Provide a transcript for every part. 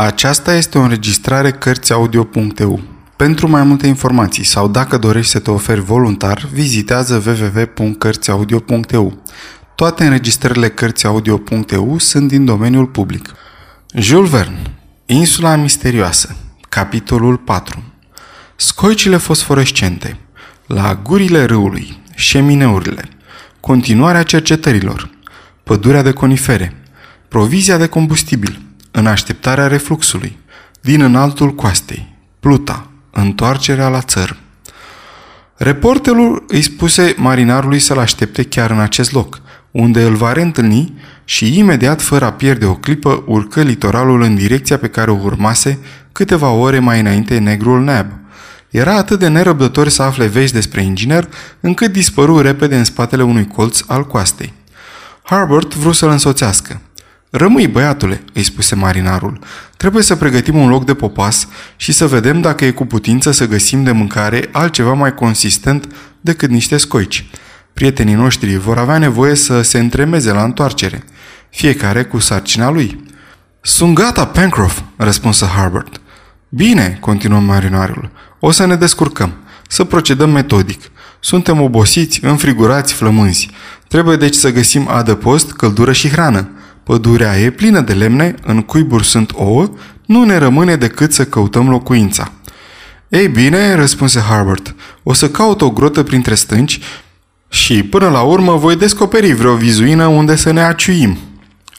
Aceasta este o înregistrare Cărțiaudio.eu. Pentru mai multe informații sau dacă dorești să te oferi voluntar, vizitează www.cărțiaudio.eu. Toate înregistrările Cărțiaudio.eu sunt din domeniul public. Jules Verne Insula misterioasă Capitolul 4 Scoicile fosforescente La gurile râului Șemineurile Continuarea cercetărilor Pădurea de conifere Provizia de combustibil în așteptarea refluxului, din înaltul coastei, Pluta, întoarcerea la țăr. Reporterul îi spuse marinarului să-l aștepte chiar în acest loc, unde îl va reîntâlni și imediat, fără a pierde o clipă, urcă litoralul în direcția pe care o urmase câteva ore mai înainte negrul Neb. Era atât de nerăbdător să afle vești despre inginer, încât dispăru repede în spatele unui colț al coastei. Harbert vrut să-l însoțească. Rămâi, băiatule, îi spuse marinarul. Trebuie să pregătim un loc de popas și să vedem dacă e cu putință să găsim de mâncare altceva mai consistent decât niște scoici. Prietenii noștri vor avea nevoie să se întremeze la întoarcere, fiecare cu sarcina lui. Sunt gata, Pencroff, răspunse Harbert. Bine, continuă marinarul, o să ne descurcăm, să procedăm metodic. Suntem obosiți, înfrigurați, flămânzi. Trebuie deci să găsim adăpost, căldură și hrană. Pădurea e plină de lemne, în cuiburi sunt ouă, nu ne rămâne decât să căutăm locuința. Ei bine, răspunse Harbert, o să caut o grotă printre stânci și până la urmă voi descoperi vreo vizuină unde să ne aciuim.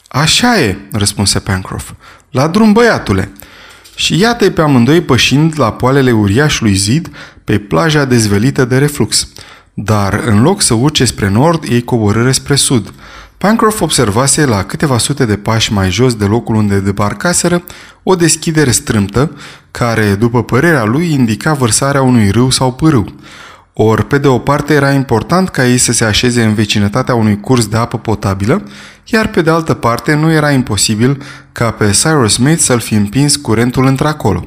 Așa e, răspunse Pencroff. La drum, băiatule. Și iată pe amândoi pășind la poalele uriașului zid pe plaja dezvelită de reflux. Dar în loc să urce spre nord, ei coborâre spre sud – Pencroff observase la câteva sute de pași mai jos de locul unde debarcaseră o deschidere strâmtă, care, după părerea lui, indica vărsarea unui râu sau pârâu. Ori, pe de o parte, era important ca ei să se așeze în vecinătatea unui curs de apă potabilă, iar pe de altă parte nu era imposibil ca pe Cyrus Smith să-l fi împins curentul într-acolo.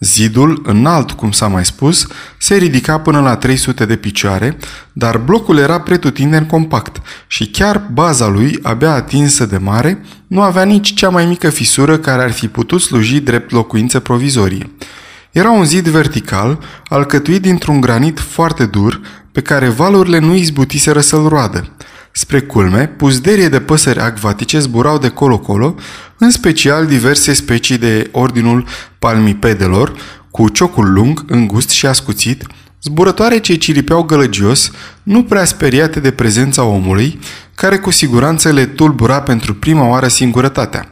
Zidul, înalt, cum s-a mai spus, se ridica până la 300 de picioare, dar blocul era pretutindeni compact și chiar baza lui, abia atinsă de mare, nu avea nici cea mai mică fisură care ar fi putut sluji drept locuință provizorie. Era un zid vertical, alcătuit dintr-un granit foarte dur, pe care valurile nu izbutiseră să-l roadă. Spre culme, puzderie de păsări acvatice zburau de colo-colo, în special diverse specii de ordinul palmipedelor, cu ciocul lung, îngust și ascuțit, zburătoare ce ciripeau gălăgios, nu prea speriate de prezența omului, care cu siguranță le tulbura pentru prima oară singurătatea.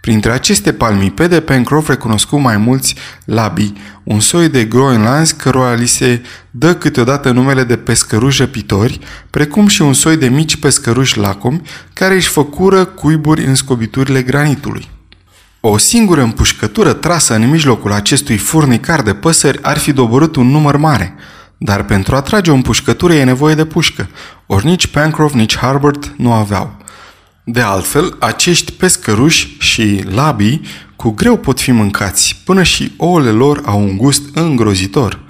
Printre aceste palmipede, Pencroff recunoscu mai mulți labii, un soi de groenlands cărora li se dă câteodată numele de pescăruși răpitori, precum și un soi de mici pescăruși lacomi care își făcură cuiburi în scobiturile granitului. O singură împușcătură trasă în mijlocul acestui furnicar de păsări ar fi doborât un număr mare, dar pentru a trage o împușcătură e nevoie de pușcă, ori nici Pencroff, nici Harbert nu aveau. De altfel, acești pescăruși și labii cu greu pot fi mâncați, până și ouăle lor au un gust îngrozitor.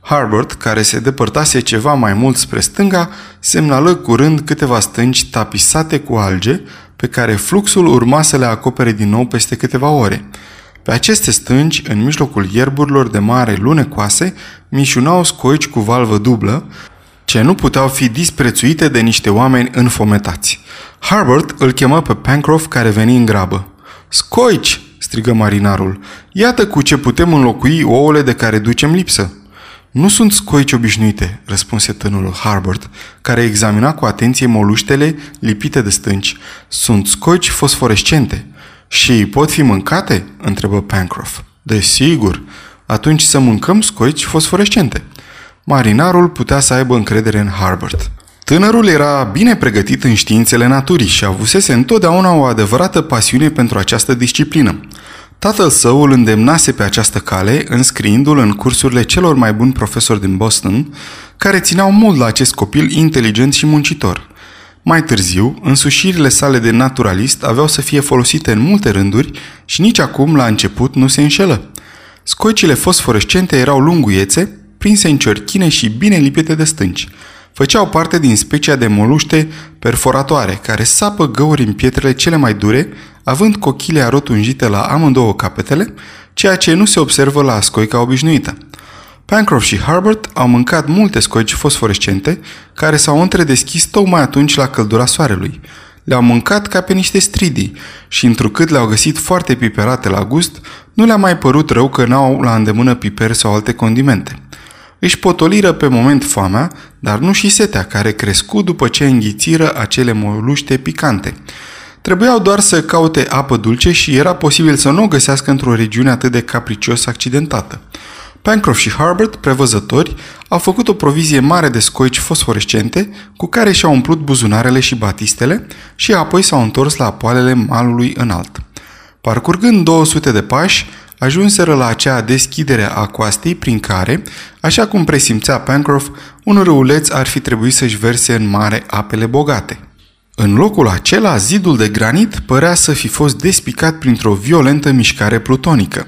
Harbert, care se depărtase ceva mai mult spre stânga, semnală curând câteva stânci tapisate cu alge, pe care fluxul urma să le acopere din nou peste câteva ore. Pe aceste stânci, în mijlocul ierburilor de mare lunecoase, mișunau scoici cu valvă dublă, ce nu puteau fi disprețuite de niște oameni înfometați. Harbert îl chemă pe Pencroff care veni în grabă. Scoici!" strigă marinarul. Iată cu ce putem înlocui ouăle de care ducem lipsă." Nu sunt scoici obișnuite," răspunse tânărul Harbert, care examina cu atenție moluștele lipite de stânci. Sunt scoici fosforescente." Și pot fi mâncate?" întrebă Pencroff. Desigur. Atunci să mâncăm scoici fosforescente." Marinarul putea să aibă încredere în Harbert. Tânărul era bine pregătit în științele naturii și avusese întotdeauna o adevărată pasiune pentru această disciplină. Tatăl său îl îndemnase pe această cale, înscriindu-l în cursurile celor mai buni profesori din Boston, care țineau mult la acest copil inteligent și muncitor. Mai târziu, însușirile sale de naturalist aveau să fie folosite în multe rânduri și nici acum, la început, nu se înșelă. Scoicile fosforescente erau lunguiețe, prinse în ciorchine și bine lipite de stânci – făceau parte din specia de moluște perforatoare, care sapă găuri în pietrele cele mai dure, având cochile rotunjite la amândouă capetele, ceea ce nu se observă la scoica obișnuită. Pencroff și Harbert au mâncat multe scoici fosforescente, care s-au întredeschis tocmai atunci la căldura soarelui. Le-au mâncat ca pe niște stridii și întrucât le-au găsit foarte piperate la gust, nu le-a mai părut rău că n-au la îndemână piper sau alte condimente. Își potoliră pe moment foamea, dar nu și setea care crescu după ce înghițiră acele moluște picante. Trebuiau doar să caute apă dulce și era posibil să nu o găsească într-o regiune atât de capricios accidentată. Pencroff și Harbert, prevăzători, au făcut o provizie mare de scoici fosforescente cu care și-au umplut buzunarele și batistele și apoi s-au întors la poalele malului înalt. Parcurgând 200 de pași, ajunseră la acea deschidere a coastei prin care, așa cum presimțea Pencroff, un râuleț ar fi trebuit să-și verse în mare apele bogate. În locul acela, zidul de granit părea să fi fost despicat printr-o violentă mișcare plutonică.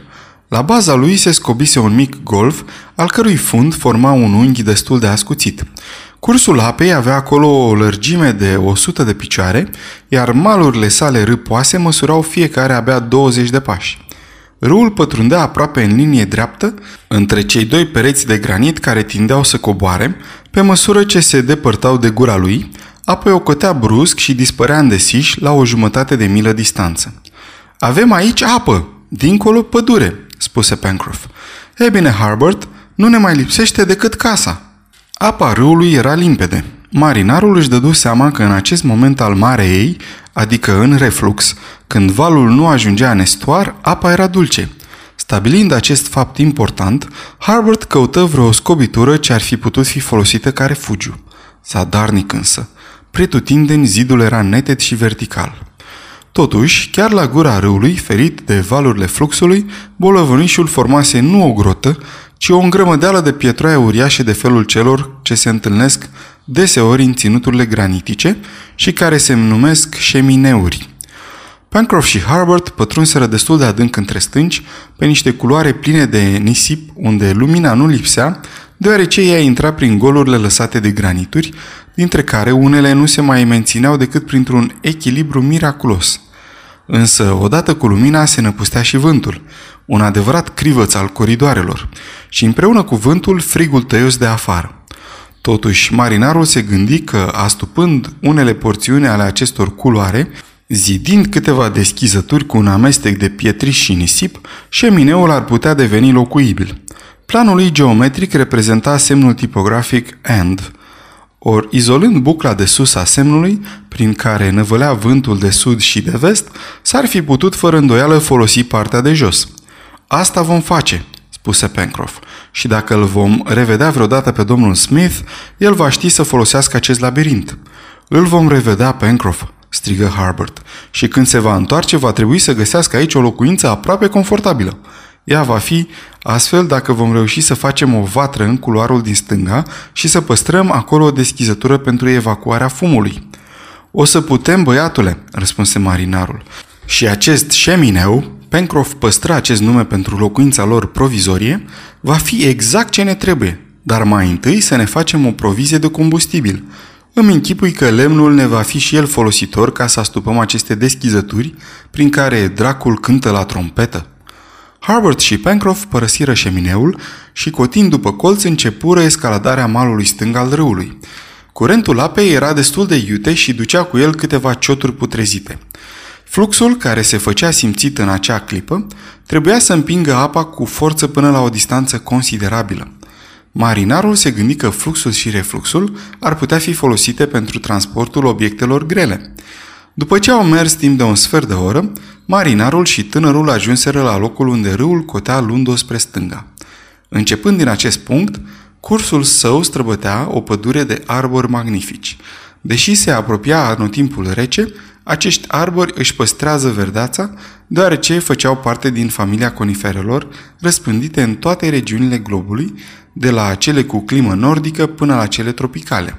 La baza lui se scobise un mic golf, al cărui fund forma un unghi destul de ascuțit. Cursul apei avea acolo o lărgime de 100 de picioare, iar malurile sale râpoase măsurau fiecare abia 20 de pași. Râul pătrundea aproape în linie dreaptă între cei doi pereți de granit care tindeau să coboare, pe măsură ce se depărtau de gura lui, apoi o cotea brusc și dispărea în desiș la o jumătate de milă distanță. Avem aici apă, dincolo pădure, spuse Pencroff. E bine, Harbert, nu ne mai lipsește decât casa. Apa râului era limpede. Marinarul își dădu seama că în acest moment al mareei, adică în reflux, când valul nu ajungea în estuar, apa era dulce. Stabilind acest fapt important, Harbert căută vreo scobitură ce ar fi putut fi folosită ca refugiu. Zadarnic însă. Pretutindeni zidul era neted și vertical. Totuși, chiar la gura râului, ferit de valurile fluxului, bolăvănișul formase nu o grotă, ci o îngrămădeală de pietroaie uriașe de felul celor ce se întâlnesc deseori în ținuturile granitice și care se numesc șemineuri. Pencroff și Harbert pătrunseră destul de adânc între stânci, pe niște culoare pline de nisip, unde lumina nu lipsea, deoarece ea intra prin golurile lăsate de granituri, dintre care unele nu se mai mențineau decât printr-un echilibru miraculos. Însă, odată cu lumina, se năpustea și vântul, un adevărat crivăț al coridoarelor, și împreună cu vântul, frigul tăios de afară. Totuși, marinarul se gândi că, astupând unele porțiuni ale acestor culoare, zidind câteva deschizături cu un amestec de pietriș și nisip, șemineul ar putea deveni locuibil. Planul lui geometric reprezenta semnul tipografic AND, ori izolând bucla de sus a semnului, prin care năvălea vântul de sud și de vest, s-ar fi putut fără îndoială folosi partea de jos. Asta vom face, spuse Pencroff, și dacă îl vom revedea vreodată pe domnul Smith, el va ști să folosească acest labirint. Îl vom revedea, Pencroff, strigă Harbert, și când se va întoarce va trebui să găsească aici o locuință aproape confortabilă. Ea va fi astfel dacă vom reuși să facem o vatră în culoarul din stânga și să păstrăm acolo o deschizătură pentru evacuarea fumului. O să putem, băiatule, răspunse marinarul. Și acest șemineu, Pencroff păstra acest nume pentru locuința lor provizorie, va fi exact ce ne trebuie, dar mai întâi să ne facem o provizie de combustibil. Îmi închipui că lemnul ne va fi și el folositor ca să astupăm aceste deschizături prin care dracul cântă la trompetă. Harbert și Pencroff părăsiră șemineul și, cotind după colț, începură escaladarea malului stâng al râului. Curentul apei era destul de iute și ducea cu el câteva cioturi putrezite. Fluxul, care se făcea simțit în acea clipă, trebuia să împingă apa cu forță până la o distanță considerabilă. Marinarul se gândi că fluxul și refluxul ar putea fi folosite pentru transportul obiectelor grele. După ce au mers timp de un sfert de oră, marinarul și tânărul ajunseră la locul unde râul cotea lundo spre stânga. Începând din acest punct, cursul său străbătea o pădure de arbori magnifici. Deși se apropia anotimpul rece, acești arbori își păstrează verdeața, deoarece făceau parte din familia coniferelor, răspândite în toate regiunile globului, de la cele cu climă nordică până la cele tropicale.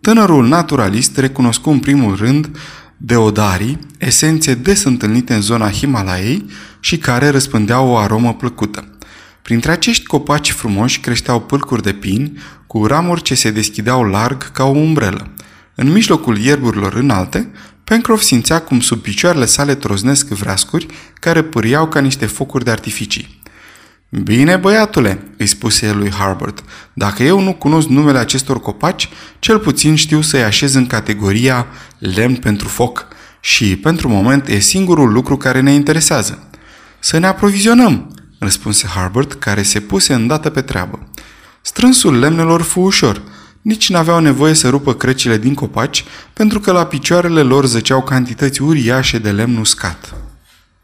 Tânărul naturalist recunoscu în primul rând deodarii, esențe des întâlnite în zona Himalaiei și care răspândeau o aromă plăcută. Printre acești copaci frumoși creșteau pâlcuri de pin cu ramuri ce se deschideau larg ca o umbrelă. În mijlocul ierburilor înalte, Pencroff simțea cum sub picioarele sale troznesc vreascuri care pâriau ca niște focuri de artificii. Bine, băiatule, îi spuse el lui Harbert, dacă eu nu cunosc numele acestor copaci, cel puțin știu să-i așez în categoria lemn pentru foc și, pentru moment, e singurul lucru care ne interesează. Să ne aprovizionăm, răspunse Harbert, care se puse îndată pe treabă. Strânsul lemnelor fu ușor. Nici n-aveau nevoie să rupă crecile din copaci, pentru că la picioarele lor zăceau cantități uriașe de lemn uscat.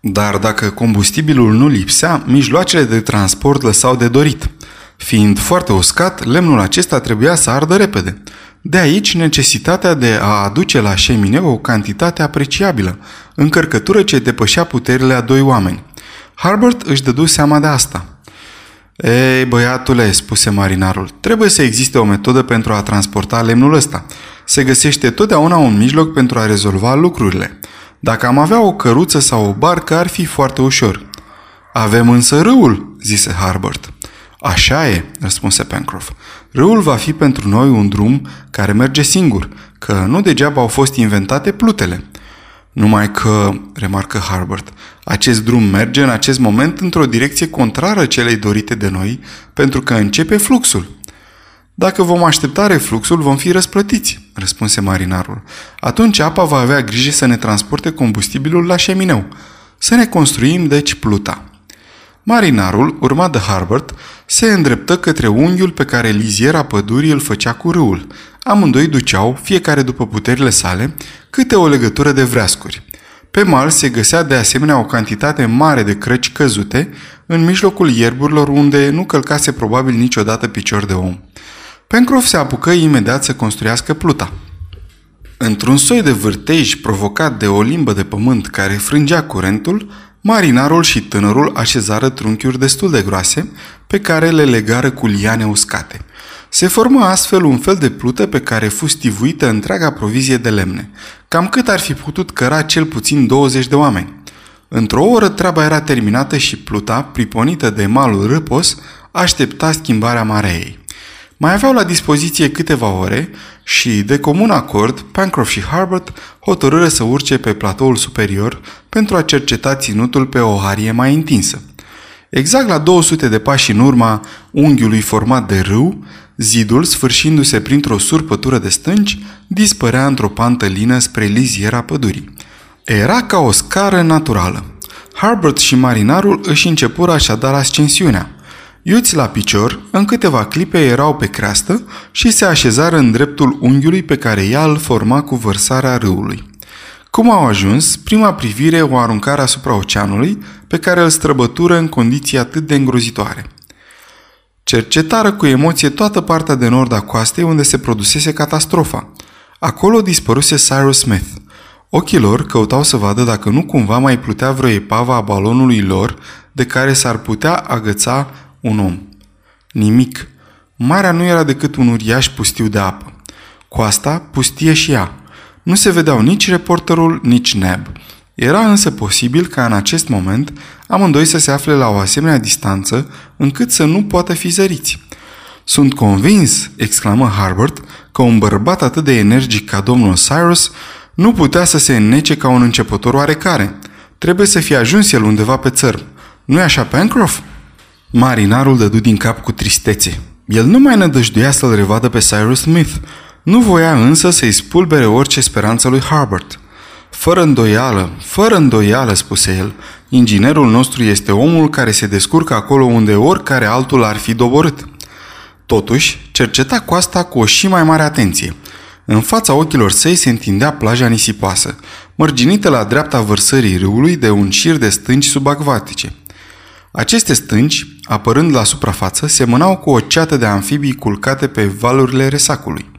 Dar dacă combustibilul nu lipsea, mijloacele de transport lăsau de dorit. Fiind foarte uscat, lemnul acesta trebuia să ardă repede. De aici necesitatea de a aduce la șemineu o cantitate apreciabilă, încărcătură ce depășea puterile a doi oameni. Harbert își dădu seama de asta. Ei, băiatule, spuse marinarul, trebuie să existe o metodă pentru a transporta lemnul ăsta. Se găsește totdeauna un mijloc pentru a rezolva lucrurile. Dacă am avea o căruță sau o barcă, ar fi foarte ușor. Avem însă râul, zise Harbert. Așa e, răspunse Pencroff. Râul va fi pentru noi un drum care merge singur, că nu degeaba au fost inventate plutele. Numai că, remarcă Harbert, acest drum merge în acest moment într-o direcție contrară celei dorite de noi, pentru că începe fluxul. Dacă vom aștepta refluxul, vom fi răsplătiți, răspunse marinarul. Atunci apa va avea grijă să ne transporte combustibilul la șemineu. Să ne construim, deci, pluta. Marinarul, urmat de Harbert, se îndreptă către unghiul pe care liziera pădurii îl făcea cu râul. Amândoi duceau, fiecare după puterile sale, câte o legătură de vreascuri. Pe mal se găsea de asemenea o cantitate mare de crăci căzute în mijlocul ierburilor unde nu călcase probabil niciodată picior de om. Pencroff se apucă imediat să construiască pluta. Într-un soi de vârtej provocat de o limbă de pământ care frângea curentul, marinarul și tânărul așezară trunchiuri destul de groase pe care le legară cu liane uscate. Se formă astfel un fel de plută pe care fu stivuită întreaga provizie de lemne, cam cât ar fi putut căra cel puțin 20 de oameni. Într-o oră treaba era terminată și pluta, priponită de malul râpos, aștepta schimbarea mareei. Mai aveau la dispoziție câteva ore și, de comun acord, Pencroff și Harbert hotărâre să urce pe platoul superior pentru a cerceta ținutul pe o harie mai întinsă. Exact la 200 de pași în urma unghiului format de râu, zidul, sfârșindu-se printr-o surpătură de stânci, dispărea într-o pantă lină spre liziera pădurii. Era ca o scară naturală. Harbert și marinarul își începură așadar ascensiunea. Iuți la picior, în câteva clipe erau pe creastă și se așezară în dreptul unghiului pe care ea îl forma cu vărsarea râului. Cum au ajuns, prima privire o aruncare asupra oceanului, pe care îl străbătură în condiții atât de îngrozitoare. Cercetară cu emoție toată partea de nord a coastei unde se produsese catastrofa. Acolo dispăruse Cyrus Smith. Ochii lor căutau să vadă dacă nu cumva mai plutea vreo epavă a balonului lor de care s-ar putea agăța un om. Nimic. Marea nu era decât un uriaș pustiu de apă. Coasta pustie și ea. Nu se vedeau nici reporterul, nici Neb. Era însă posibil ca în acest moment amândoi să se afle la o asemenea distanță încât să nu poată fi zăriți. Sunt convins, exclamă Harbert, că un bărbat atât de energic ca domnul Cyrus nu putea să se înnece ca un începător oarecare. Trebuie să fie ajuns el undeva pe țărm. Nu-i așa, Pencroff? Marinarul dădu din cap cu tristețe. El nu mai nădăjduia să-l revadă pe Cyrus Smith. Nu voia însă să-i spulbere orice speranță lui Harbert. Fără îndoială, fără îndoială, spuse el, inginerul nostru este omul care se descurcă acolo unde oricare altul ar fi doborât. Totuși, cerceta coasta cu o și mai mare atenție. În fața ochilor săi se întindea plaja nisipoasă, mărginită la dreapta vărsării râului de un șir de stânci subacvatice – aceste stânci, apărând la suprafață, semănau cu o ceată de amfibii culcate pe valurile resacului.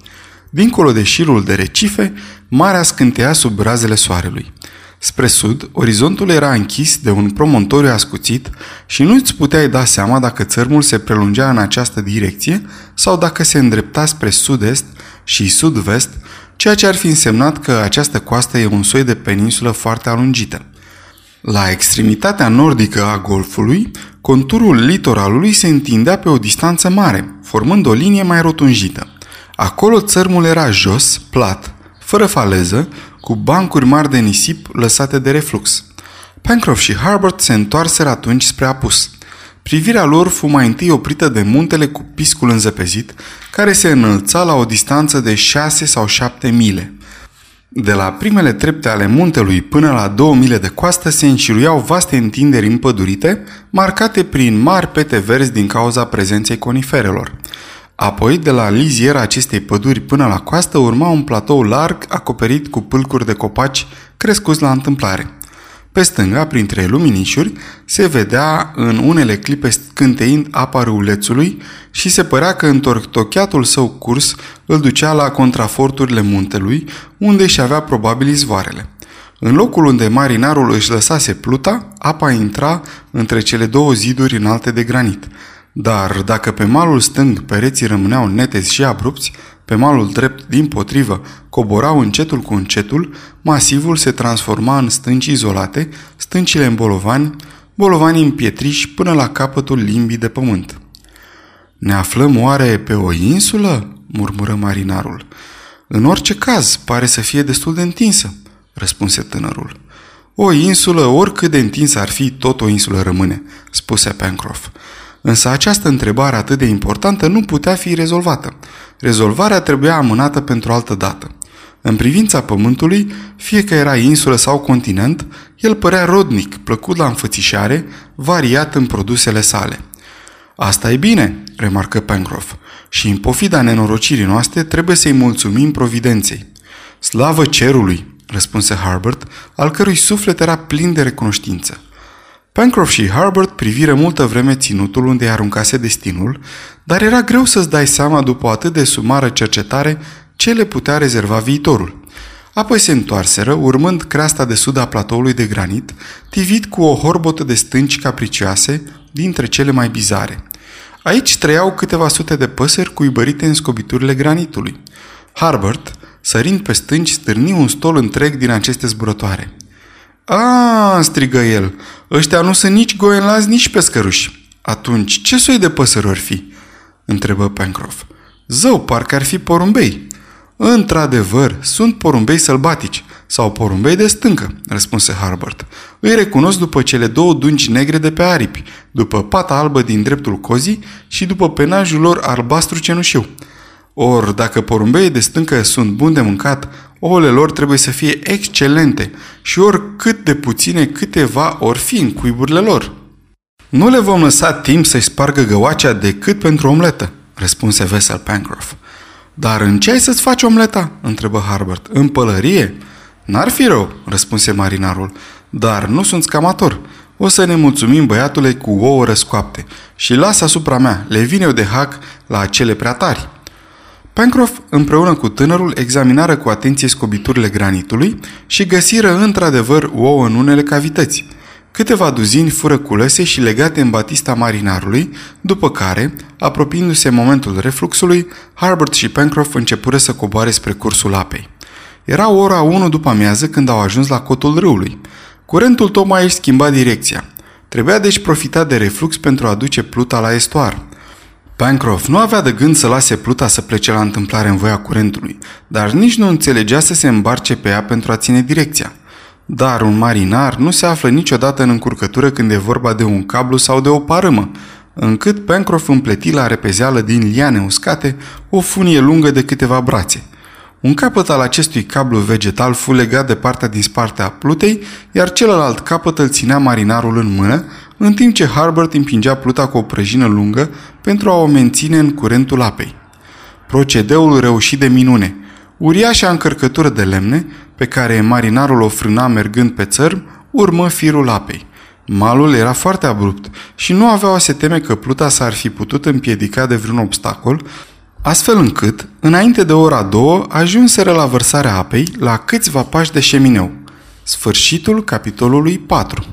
Dincolo de șirul de recife, marea scânteia sub razele soarelui. Spre sud, orizontul era închis de un promontoriu ascuțit și nu îți puteai da seama dacă țărmul se prelungea în această direcție sau dacă se îndrepta spre sud-est și sud-vest, ceea ce ar fi însemnat că această coastă e un soi de peninsulă foarte alungită. La extremitatea nordică a golfului, Conturul litoralului se întindea pe o distanță mare, formând o linie mai rotunjită. Acolo țărmul era jos, plat, fără faleză, cu bancuri mari de nisip lăsate de reflux. Pencroff și Harbert se întoarseră atunci spre apus. Privirea lor fu mai întâi oprită de muntele cu piscul înzăpezit, care se înălța la o distanță de șase sau șapte mile. De la primele trepte ale muntelui până la două mile de coastă se înșiruiau vaste întinderi împădurite, marcate prin mari pete verzi din cauza prezenței coniferelor. Apoi, de la liziera acestei păduri până la coastă, urma un platou larg acoperit cu pâlcuri de copaci crescuți la întâmplare. Pe stânga, printre luminișuri, se vedea în unele clipe scânteind apa râulețului și se părea că întortocheatul său curs îl ducea la contraforturile muntelui, unde își avea probabil izvoarele. În locul unde marinarul își lăsase pluta, apa intra între cele două ziduri înalte de granit. Dar dacă pe malul stâng pereții rămâneau netezi și abrupți, pe malul drept, din potrivă, coborau încetul cu încetul, masivul se transforma în stânci izolate, stâncile în bolovani, bolovanii în pietriși până la capătul limbii de pământ. Ne aflăm oare pe o insulă?" murmură marinarul. În orice caz, pare să fie destul de întinsă," răspunse tânărul. O insulă, oricât de întinsă ar fi, tot o insulă rămâne," spuse Pencroff. Însă această întrebare atât de importantă nu putea fi rezolvată. Rezolvarea trebuia amânată pentru altă dată. În privința pământului, fie că era insulă sau continent, el părea rodnic, plăcut la înfățișare, variat în produsele sale. Asta e bine, remarcă Pencroff, și în pofida nenorocirii noastre trebuie să-i mulțumim providenței. Slavă cerului, răspunse Harbert, al cărui suflet era plin de recunoștință. Pencroff și Harbert priviră multă vreme ținutul unde i aruncase destinul, dar era greu să-ți dai seama după atât de sumară cercetare ce le putea rezerva viitorul. Apoi se întoarseră, urmând creasta de sud a platoului de granit, tivit cu o horbotă de stânci capricioase, dintre cele mai bizare. Aici trăiau câteva sute de păsări cuibărite în scobiturile granitului. Harbert, sărind pe stânci, stârni un stol întreg din aceste zburătoare. A, strigă el, ăștia nu sunt nici goenlazi, nici pescăruși. Atunci, ce soi de păsări ar fi? întrebă Pencroff. Zău, parcă ar fi porumbei. Într-adevăr, sunt porumbei sălbatici sau porumbei de stâncă, răspunse Harbert. Îi recunosc după cele două dungi negre de pe aripi, după pata albă din dreptul cozii și după penajul lor albastru cenușiu. Ori, dacă porumbeii de stâncă sunt buni de mâncat, ouăle lor trebuie să fie excelente și oricât de puține câteva ori fi în cuiburile lor. Nu le vom lăsa timp să-i spargă găoacea decât pentru omletă, răspunse vesel Pencroff. Dar în ce ai să-ți faci omleta? întrebă Harbert. În pălărie? N-ar fi rău, răspunse marinarul, dar nu sunt scamator. O să ne mulțumim, băiatule, cu ouă răscoapte și lasă asupra mea, le vine eu de hac la acele prea tari. Pencroff, împreună cu tânărul, examinară cu atenție scobiturile granitului și găsiră într-adevăr ouă în unele cavități. Câteva duzini fură culese și legate în batista marinarului, după care, apropiindu-se momentul refluxului, Harbert și Pencroff începură să coboare spre cursul apei. Era ora 1 după amiază când au ajuns la cotul râului. Curentul tocmai își schimba direcția. Trebuia deci profita de reflux pentru a duce pluta la estuar. Pencroff nu avea de gând să lase pluta să plece la întâmplare în voia curentului, dar nici nu înțelegea să se îmbarce pe ea pentru a ține direcția. Dar un marinar nu se află niciodată în încurcătură când e vorba de un cablu sau de o parâmă, încât Pencroff împleti la repezeală din liane uscate o funie lungă de câteva brațe. Un capăt al acestui cablu vegetal fu legat de partea din spate a plutei, iar celălalt capăt îl ținea marinarul în mână, în timp ce Harbert împingea pluta cu o prăjină lungă pentru a o menține în curentul apei. Procedeul reuși de minune. Uriașa încărcătură de lemne, pe care marinarul o frâna mergând pe țărm, urmă firul apei. Malul era foarte abrupt și nu aveau să teme că pluta s-ar fi putut împiedica de vreun obstacol, astfel încât, înainte de ora două, ajunseră la vărsarea apei la câțiva pași de șemineu. Sfârșitul capitolului 4